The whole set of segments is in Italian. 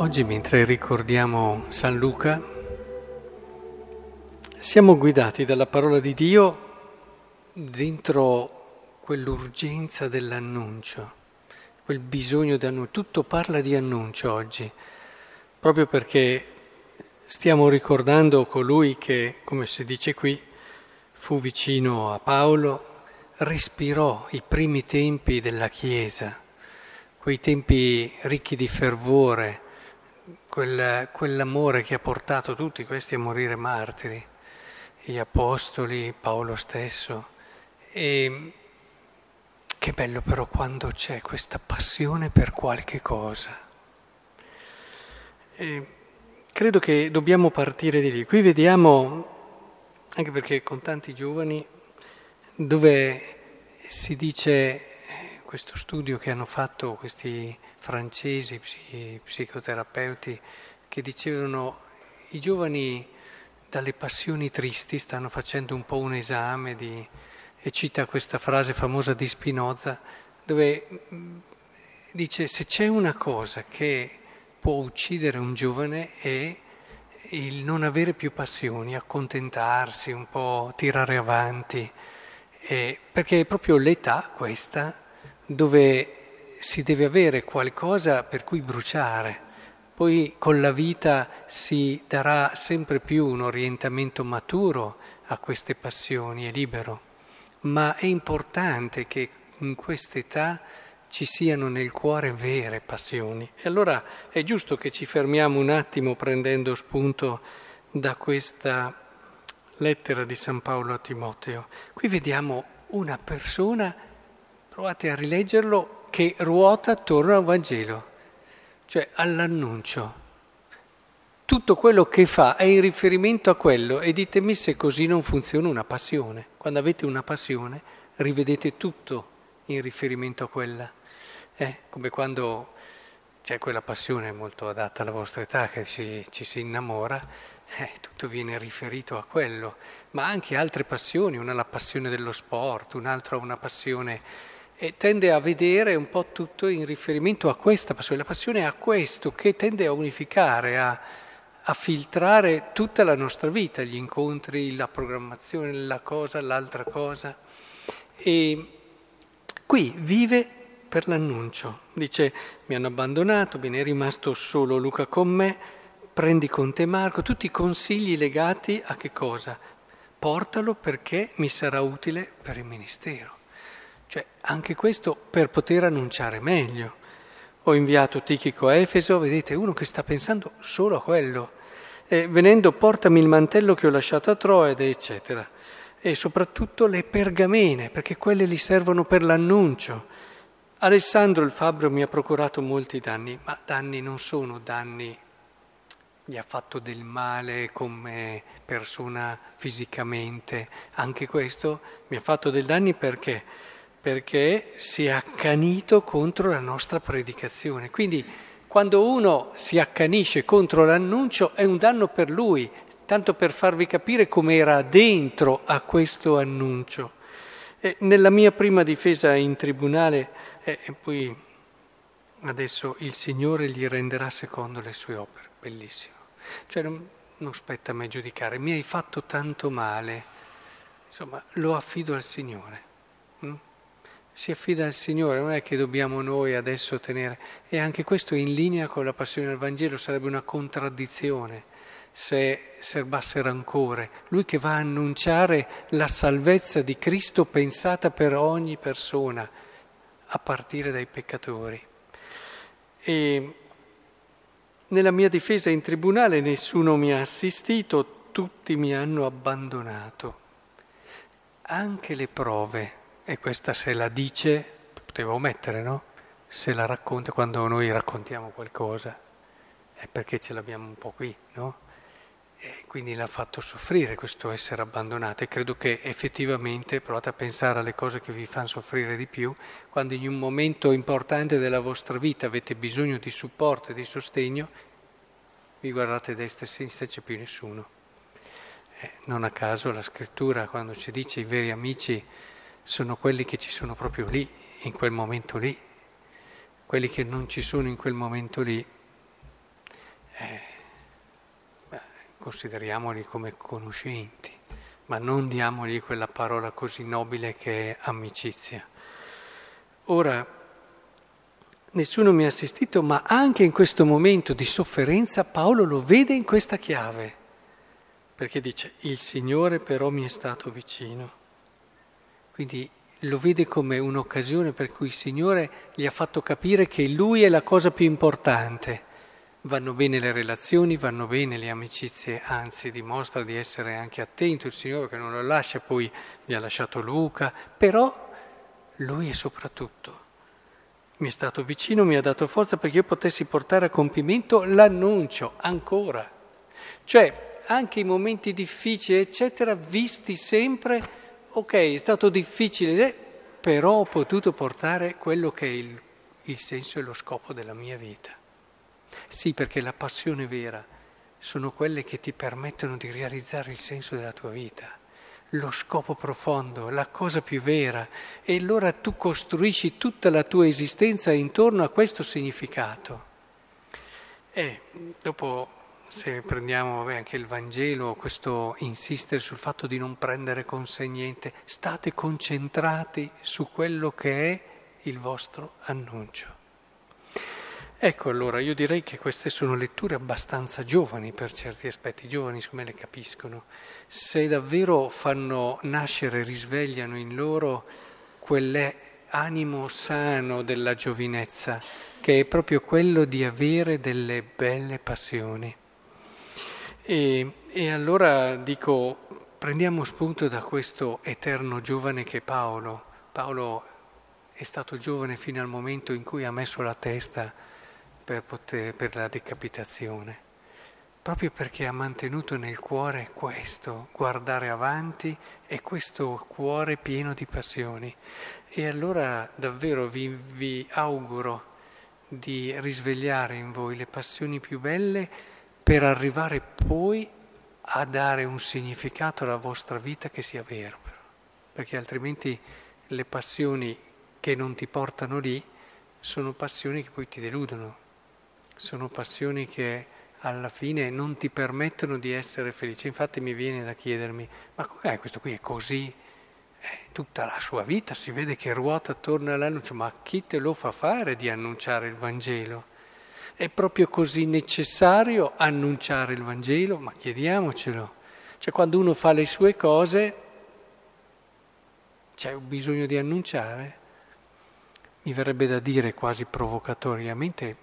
Oggi mentre ricordiamo San Luca siamo guidati dalla parola di Dio dentro quell'urgenza dell'annuncio, quel bisogno di annuncio. Tutto parla di annuncio oggi, proprio perché stiamo ricordando colui che, come si dice qui, fu vicino a Paolo, respirò i primi tempi della Chiesa, quei tempi ricchi di fervore quel, quell'amore che ha portato tutti questi a morire martiri, gli apostoli, Paolo stesso. E che bello però quando c'è questa passione per qualche cosa. E credo che dobbiamo partire di lì. Qui vediamo, anche perché con tanti giovani, dove si dice questo studio che hanno fatto questi francesi psichi, psicoterapeuti che dicevano i giovani dalle passioni tristi stanno facendo un po' un esame di, e cita questa frase famosa di Spinoza dove mm, dice se c'è una cosa che può uccidere un giovane è il non avere più passioni, accontentarsi, un po' tirare avanti, eh, perché è proprio l'età questa dove si deve avere qualcosa per cui bruciare. Poi con la vita si darà sempre più un orientamento maturo a queste passioni, è libero. Ma è importante che in quest'età ci siano nel cuore vere passioni. E allora è giusto che ci fermiamo un attimo prendendo spunto da questa lettera di San Paolo a Timoteo. Qui vediamo una persona provate a rileggerlo, che ruota attorno al Vangelo, cioè all'annuncio. Tutto quello che fa è in riferimento a quello e ditemi se così non funziona una passione. Quando avete una passione rivedete tutto in riferimento a quella. Eh, come quando c'è quella passione molto adatta alla vostra età che ci, ci si innamora, eh, tutto viene riferito a quello, ma anche altre passioni, una la passione dello sport, un'altra una passione e tende a vedere un po' tutto in riferimento a questa passione. La passione è a questo che tende a unificare, a, a filtrare tutta la nostra vita, gli incontri, la programmazione, la cosa, l'altra cosa. E qui vive per l'annuncio. Dice, mi hanno abbandonato, me ne è rimasto solo Luca con me, prendi con te Marco, tutti i consigli legati a che cosa? Portalo perché mi sarà utile per il ministero. Cioè, anche questo per poter annunciare meglio. Ho inviato Tichico a Efeso, vedete, uno che sta pensando solo a quello. E venendo, portami il mantello che ho lasciato a Troede, eccetera. E soprattutto le pergamene, perché quelle gli servono per l'annuncio. Alessandro il fabbro mi ha procurato molti danni, ma danni non sono danni, gli ha fatto del male come persona fisicamente, anche questo mi ha fatto dei danni perché? Perché si è accanito contro la nostra predicazione. Quindi quando uno si accanisce contro l'annuncio è un danno per lui, tanto per farvi capire come era dentro a questo annuncio. E nella mia prima difesa in tribunale, eh, e poi adesso il Signore gli renderà secondo le sue opere, bellissimo. Cioè non, non spetta a me giudicare, mi hai fatto tanto male, insomma lo affido al Signore. Hm? Si affida al Signore, non è che dobbiamo noi adesso tenere, e anche questo è in linea con la passione del Vangelo, sarebbe una contraddizione se serbasse rancore. Lui che va a annunciare la salvezza di Cristo pensata per ogni persona, a partire dai peccatori. E nella mia difesa in tribunale nessuno mi ha assistito, tutti mi hanno abbandonato. Anche le prove e questa se la dice, poteva omettere, no? Se la racconta quando noi raccontiamo qualcosa, è perché ce l'abbiamo un po' qui, no? E quindi l'ha fatto soffrire questo essere abbandonato e credo che effettivamente provate a pensare alle cose che vi fanno soffrire di più, quando in un momento importante della vostra vita avete bisogno di supporto e di sostegno, vi guardate a destra e sinistra e c'è più nessuno. Eh, non a caso la scrittura quando ci dice i veri amici sono quelli che ci sono proprio lì, in quel momento lì. Quelli che non ci sono in quel momento lì eh, consideriamoli come conoscenti, ma non diamogli quella parola così nobile che è amicizia. Ora, nessuno mi ha assistito, ma anche in questo momento di sofferenza Paolo lo vede in questa chiave, perché dice, il Signore però mi è stato vicino. Quindi lo vede come un'occasione per cui il Signore gli ha fatto capire che Lui è la cosa più importante. Vanno bene le relazioni, vanno bene le amicizie, anzi dimostra di essere anche attento il Signore che non lo lascia, poi gli ha lasciato Luca, però Lui è soprattutto. Mi è stato vicino, mi ha dato forza perché io potessi portare a compimento l'annuncio ancora. Cioè, anche i momenti difficili, eccetera, visti sempre ok, è stato difficile, però ho potuto portare quello che è il, il senso e lo scopo della mia vita. Sì, perché la passione vera sono quelle che ti permettono di realizzare il senso della tua vita, lo scopo profondo, la cosa più vera. E allora tu costruisci tutta la tua esistenza intorno a questo significato. E dopo se prendiamo vabbè, anche il Vangelo, questo insistere sul fatto di non prendere con sé niente, state concentrati su quello che è il vostro annuncio. Ecco allora, io direi che queste sono letture abbastanza giovani per certi aspetti, giovani come le capiscono. Se davvero fanno nascere, risvegliano in loro quell'animo sano della giovinezza, che è proprio quello di avere delle belle passioni. E, e allora dico, prendiamo spunto da questo eterno giovane che è Paolo. Paolo è stato giovane fino al momento in cui ha messo la testa per, poter, per la decapitazione, proprio perché ha mantenuto nel cuore questo, guardare avanti e questo cuore pieno di passioni. E allora davvero vi, vi auguro di risvegliare in voi le passioni più belle per arrivare poi a dare un significato alla vostra vita che sia vero, però. perché altrimenti le passioni che non ti portano lì sono passioni che poi ti deludono, sono passioni che alla fine non ti permettono di essere felice. Infatti mi viene da chiedermi, ma com'è questo qui è così? Eh, tutta la sua vita si vede che ruota attorno all'annuncio, ma chi te lo fa fare di annunciare il Vangelo? È proprio così necessario annunciare il Vangelo? Ma chiediamocelo. Cioè quando uno fa le sue cose c'è bisogno di annunciare? Mi verrebbe da dire quasi provocatoriamente,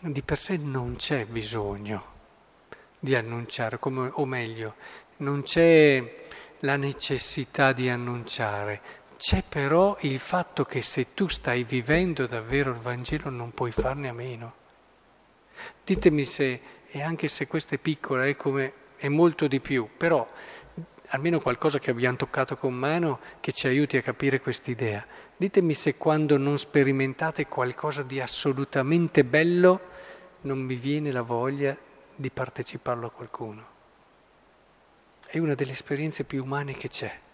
di per sé non c'è bisogno di annunciare, come, o meglio, non c'è la necessità di annunciare, c'è però il fatto che se tu stai vivendo davvero il Vangelo non puoi farne a meno. Ditemi se, e anche se questo è piccolo, è, come, è molto di più, però almeno qualcosa che abbiamo toccato con mano che ci aiuti a capire quest'idea. Ditemi se quando non sperimentate qualcosa di assolutamente bello non vi viene la voglia di parteciparlo a qualcuno. È una delle esperienze più umane che c'è.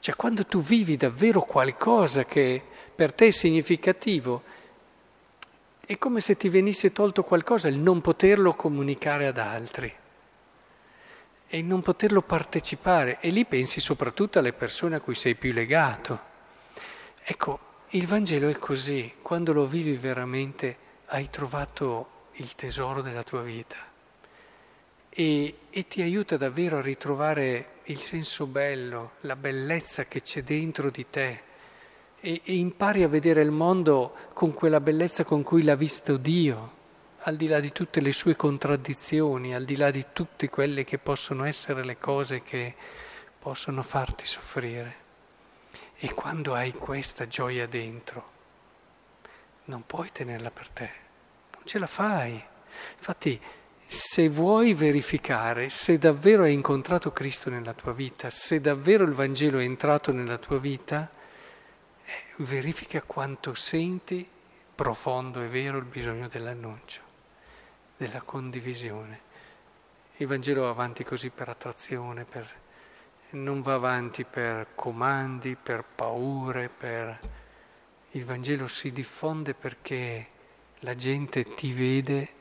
Cioè quando tu vivi davvero qualcosa che per te è significativo, è come se ti venisse tolto qualcosa, il non poterlo comunicare ad altri e il non poterlo partecipare. E lì pensi soprattutto alle persone a cui sei più legato. Ecco, il Vangelo è così, quando lo vivi veramente hai trovato il tesoro della tua vita e, e ti aiuta davvero a ritrovare il senso bello, la bellezza che c'è dentro di te e, e impari a vedere il mondo con quella bellezza con cui l'ha visto Dio, al di là di tutte le sue contraddizioni, al di là di tutte quelle che possono essere le cose che possono farti soffrire. E quando hai questa gioia dentro, non puoi tenerla per te, non ce la fai. Infatti se vuoi verificare se davvero hai incontrato Cristo nella tua vita, se davvero il Vangelo è entrato nella tua vita, eh, verifica quanto senti profondo e vero il bisogno dell'annuncio, della condivisione. Il Vangelo va avanti così per attrazione, per... non va avanti per comandi, per paure, per... Il Vangelo si diffonde perché la gente ti vede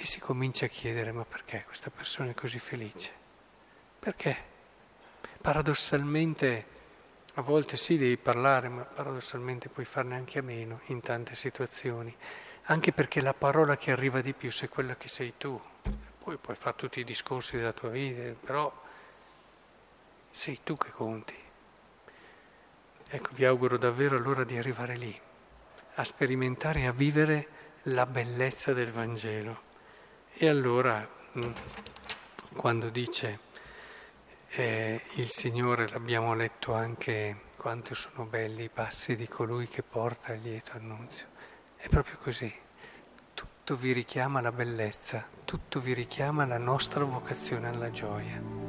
e si comincia a chiedere ma perché questa persona è così felice? Perché? Paradossalmente a volte sì devi parlare, ma paradossalmente puoi farne anche a meno in tante situazioni, anche perché la parola che arriva di più è quella che sei tu. Poi puoi fare tutti i discorsi della tua vita, però sei tu che conti. Ecco, vi auguro davvero allora di arrivare lì, a sperimentare e a vivere la bellezza del Vangelo. E allora, mm, quando dice eh, il Signore, l'abbiamo letto anche, quanto sono belli i passi di colui che porta il lieto annunzio. È proprio così. Tutto vi richiama alla bellezza, tutto vi richiama alla nostra vocazione alla gioia.